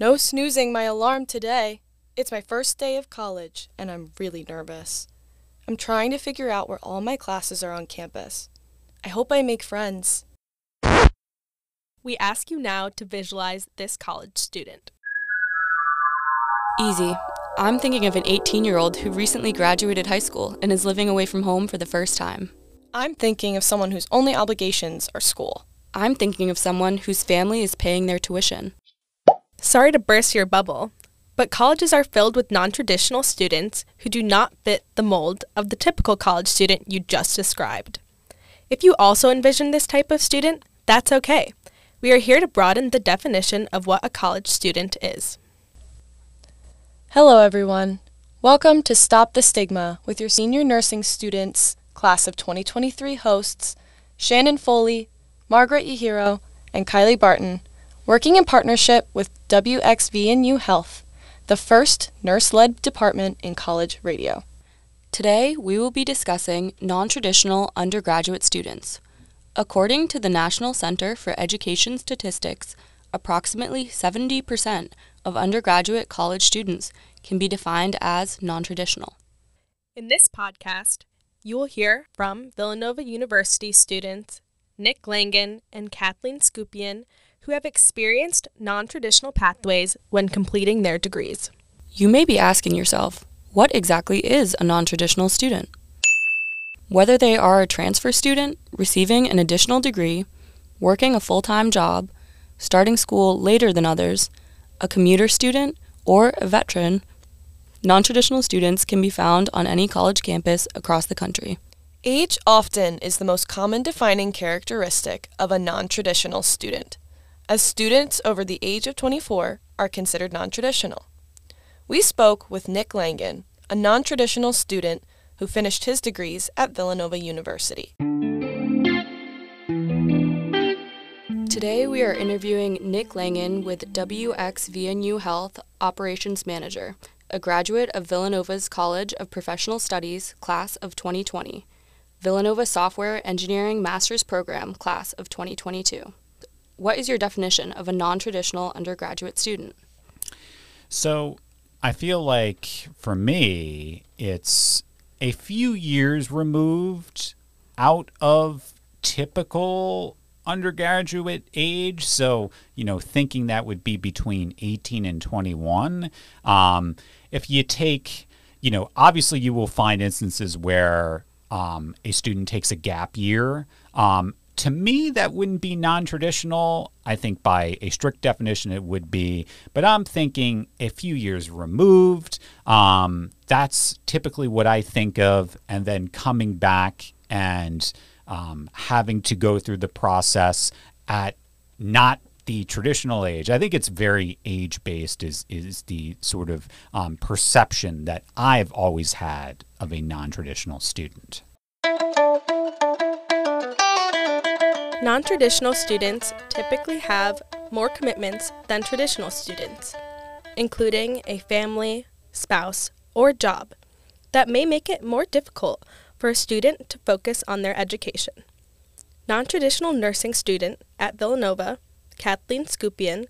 No snoozing my alarm today. It's my first day of college, and I'm really nervous. I'm trying to figure out where all my classes are on campus. I hope I make friends. We ask you now to visualize this college student. Easy. I'm thinking of an 18 year old who recently graduated high school and is living away from home for the first time. I'm thinking of someone whose only obligations are school. I'm thinking of someone whose family is paying their tuition. Sorry to burst your bubble, but colleges are filled with non traditional students who do not fit the mold of the typical college student you just described. If you also envision this type of student, that's okay. We are here to broaden the definition of what a college student is. Hello, everyone. Welcome to Stop the Stigma with your senior nursing students, class of 2023 hosts, Shannon Foley, Margaret Yahiro, and Kylie Barton, working in partnership with WXVNU Health, the first nurse led department in college radio. Today, we will be discussing non traditional undergraduate students. According to the National Center for Education Statistics, approximately 70% of undergraduate college students can be defined as non traditional. In this podcast, you will hear from Villanova University students Nick Langan and Cathleen Skupien, who have experienced non traditional pathways when completing their degrees. You may be asking yourself, what exactly is a non traditional student? Whether they are a transfer student, receiving an additional degree, working a full time job, starting school later than others, a commuter student, or a veteran, non traditional students can be found on any college campus across the country. Age often is the most common defining characteristic of a non traditional student, as students over the age of 24 are considered non traditional. We spoke with Nick Langan, a non traditional student who finished his degrees at Villanova University. Today we are interviewing Nick Langan with WXVNU Health Operations Manager, a graduate of Villanova's College of Professional Studies class of 2020, Villanova Software Engineering Master's Program class of 2022. What is your definition of a non traditional undergraduate student? So, I feel like for me, it's a few years removed out of typical undergraduate age. So, you know, thinking that would be between 18 and 21. Um, if you take, you know, obviously you will find instances where um, a student takes a gap year. Um, to me, that wouldn't be non traditional. I think by a strict definition, it would be. But I'm thinking a few years removed. Um, that's typically what I think of. And then coming back and um, having to go through the process at not the traditional age. I think it's very age based. Is is the sort of um, perception that I've always had of a non traditional student. Non traditional students typically have more commitments than traditional students, including a family, spouse, or job, that may make it more difficult for a student to focus on their education. Non traditional nursing student at Villanova, Cathleen Skupien,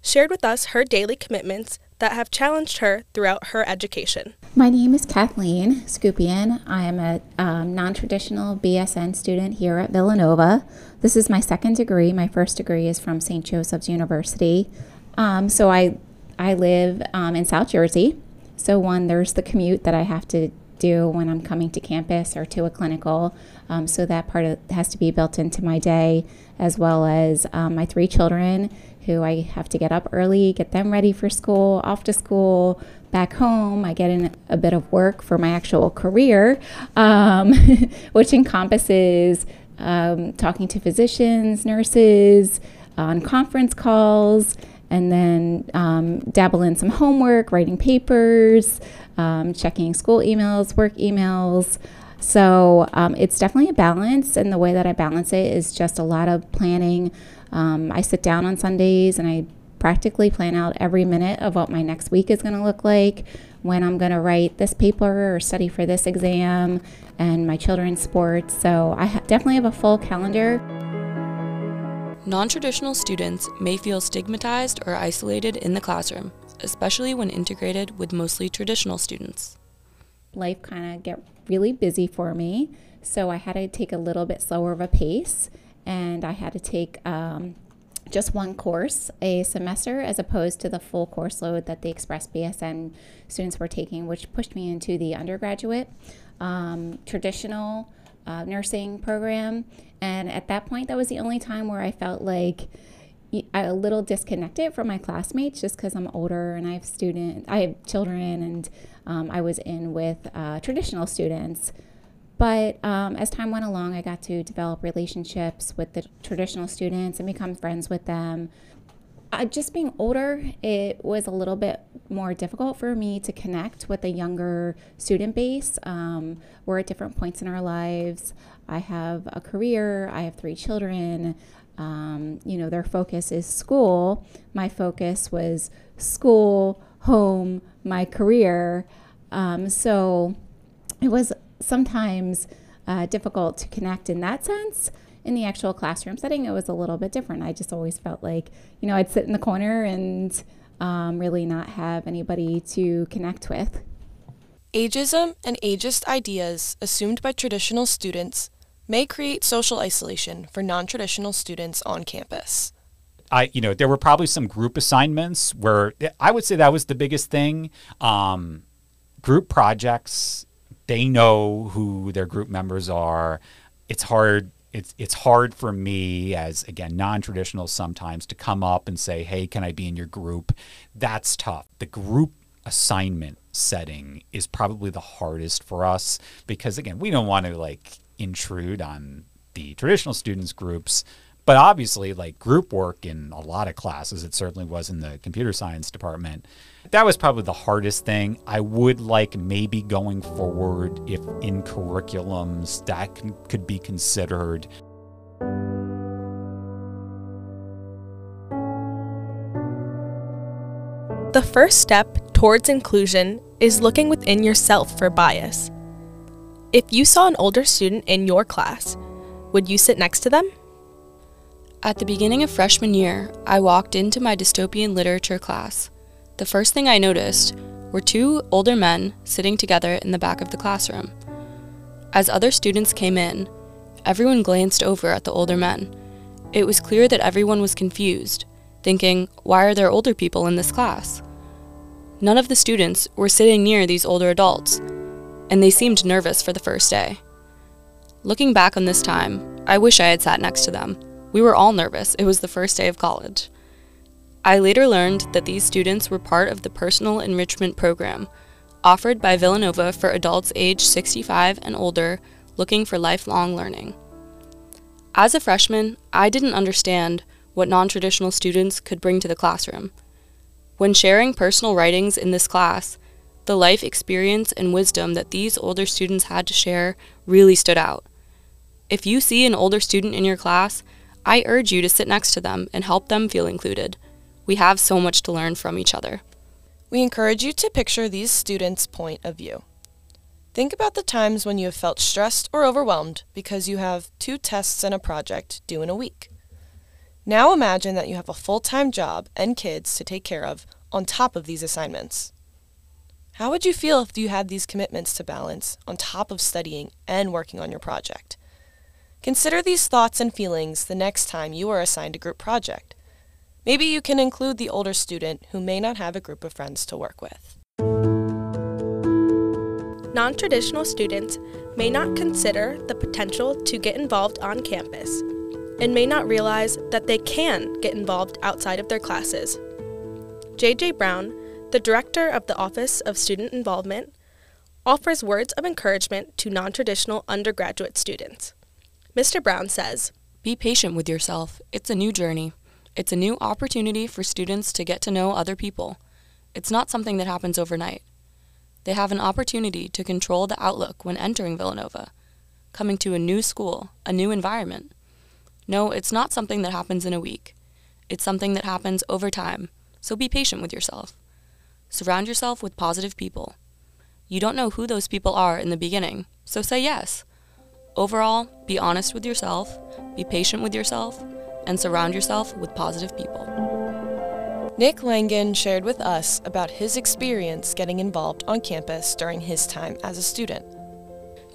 shared with us her daily commitments that have challenged her throughout her education. My name is Cathleen Skupien. I am a um, non traditional BSN student here at Villanova. This is my second degree. My first degree is from St. Joseph's University. Um, so I, I live um, in South Jersey. So, one, there's the commute that I have to do when I'm coming to campus or to a clinical. Um, so that part of, has to be built into my day, as well as um, my three children who I have to get up early, get them ready for school, off to school, back home. I get in a bit of work for my actual career, um, which encompasses um, talking to physicians, nurses, on conference calls, and then um, dabble in some homework, writing papers, um, checking school emails, work emails. So um, it's definitely a balance, and the way that I balance it is just a lot of planning. Um, I sit down on Sundays and I practically plan out every minute of what my next week is going to look like, when I'm going to write this paper or study for this exam, and my children's sports. So I ha- definitely have a full calendar. Non traditional students may feel stigmatized or isolated in the classroom, especially when integrated with mostly traditional students. Life kind of get really busy for me, so I had to take a little bit slower of a pace, and I had to take um, just one course a semester as opposed to the full course load that the Express BSN students were taking, which pushed me into the undergraduate um, traditional uh, nursing program. And at that point, that was the only time where I felt like a little disconnected from my classmates just because I'm older and I have students, I have children, and um, I was in with uh, traditional students. But um, as time went along, I got to develop relationships with the traditional students and become friends with them. Uh, just being older, it was a little bit more difficult for me to connect with a younger student base. Um, we're at different points in our lives. I have a career, I have three children. Um, you know, their focus is school. My focus was school, home, my career. Um, so it was sometimes uh, difficult to connect in that sense in the actual classroom setting, it was a little bit different. I just always felt like, you know, I'd sit in the corner and um, really not have anybody to connect with. Ageism and ageist ideas assumed by traditional students may create social isolation for non traditional students on campus. I, you know, there were probably some group assignments where I would say that was the biggest thing. Um, group projects, they know who their group members are. It's hard it's it's hard for me as again non-traditional sometimes to come up and say hey can i be in your group? That's tough. The group assignment setting is probably the hardest for us because again we don't want to like intrude on the traditional students groups but obviously like group work in a lot of classes it certainly was in the computer science department that was probably the hardest thing. I would like maybe going forward if in curriculums that can, could be considered. The first step towards inclusion is looking within yourself for bias. If you saw an older student in your class would you sit next to them at the beginning of freshman year, I walked into my dystopian literature class. The first thing I noticed were two older men sitting together in the back of the classroom. As other students came in, everyone glanced over at the older men. It was clear that everyone was confused, thinking, why are there older people in this class? None of the students were sitting near these older adults, and they seemed nervous for the first day. Looking back on this time, I wish I had sat next to them. We were all nervous. It was the first day of college. I later learned that these students were part of the Personal Enrichment Program, offered by Villanova for adults age 65 and older looking for lifelong learning. As a freshman, I didn't understand what non traditional students could bring to the classroom. When sharing personal writings in this class, the life experience and wisdom that these older students had to share really stood out. If you see an older student in your class, I urge you to sit next to them and help them feel included. We have so much to learn from each other. We encourage you to picture these students' point of view. Think about the times when you have felt stressed or overwhelmed because you have two tests and a project due in a week. Now imagine that you have a full time job and kids to take care of on top of these assignments. How would you feel if you had these commitments to balance on top of studying and working on your project? Consider these thoughts and feelings the next time you are assigned a group project. Maybe you can include the older student who may not have a group of friends to work with. Non traditional students may not consider the potential to get involved on campus and may not realize that they can get involved outside of their classes. J.J. Brown, the director of the Office of Student Involvement, offers words of encouragement to non traditional undergraduate students. Mr. Brown says, Be patient with yourself. It's a new journey. It's a new opportunity for students to get to know other people. It's not something that happens overnight. They have an opportunity to control the outlook when entering Villanova, coming to a new school, a new environment. No, it's not something that happens in a week. It's something that happens over time, so be patient with yourself. Surround yourself with positive people. You don't know who those people are in the beginning, so say yes. Overall, be honest with yourself, be patient with yourself, and surround yourself with positive people. Nick Langan shared with us about his experience getting involved on campus during his time as a student.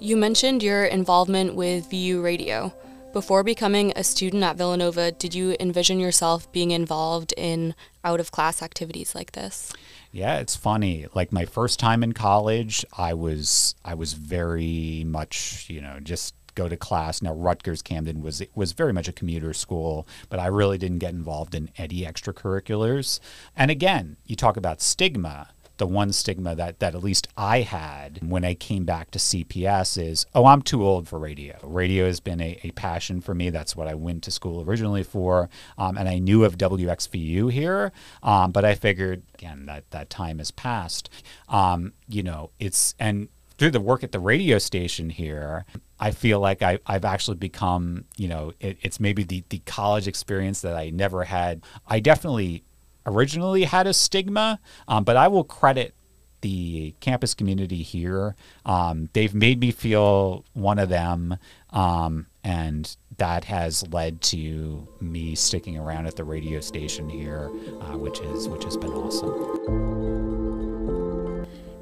You mentioned your involvement with VU Radio. Before becoming a student at Villanova, did you envision yourself being involved in out of class activities like this? Yeah, it's funny. Like my first time in college, I was I was very much, you know, just go to class. Now Rutgers Camden was was very much a commuter school, but I really didn't get involved in any extracurriculars. And again, you talk about stigma the one stigma that, that at least I had when I came back to CPS is, oh, I'm too old for radio. Radio has been a, a passion for me. That's what I went to school originally for. Um, and I knew of WXVU here, um, but I figured, again, that, that time has passed. Um, you know, it's, and through the work at the radio station here, I feel like I, have actually become, you know, it, it's maybe the, the college experience that I never had. I definitely originally had a stigma, um, but I will credit the campus community here. Um, they've made me feel one of them, um, and that has led to me sticking around at the radio station here, uh, which is which has been awesome.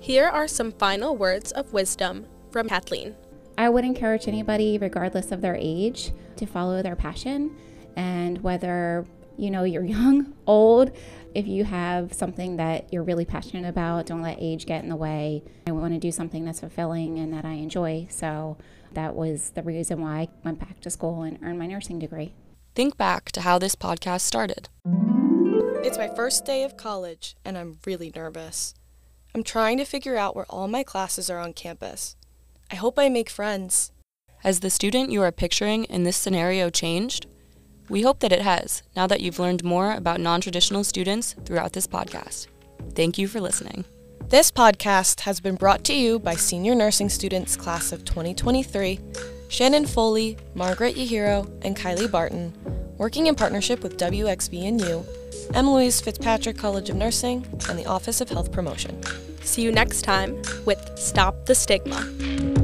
Here are some final words of wisdom from Cathleen. I would encourage anybody, regardless of their age, to follow their passion, and whether you know you're young, old, if you have something that you're really passionate about, don't let age get in the way. I want to do something that's fulfilling and that I enjoy. So that was the reason why I went back to school and earned my nursing degree. Think back to how this podcast started. It's my first day of college, and I'm really nervous. I'm trying to figure out where all my classes are on campus. I hope I make friends. Has the student you are picturing in this scenario changed? We hope that it has, now that you've learned more about non traditional students throughout this podcast. Thank you for listening. This podcast has been brought to you by senior nursing students class of 2023, Shannon Foley, Margaret Yahiro, and Kylie Barton, working in partnership with WXVNU, M. Louise Fitzpatrick College of Nursing, and the Office of Health Promotion. See you next time with Stop the Stigma.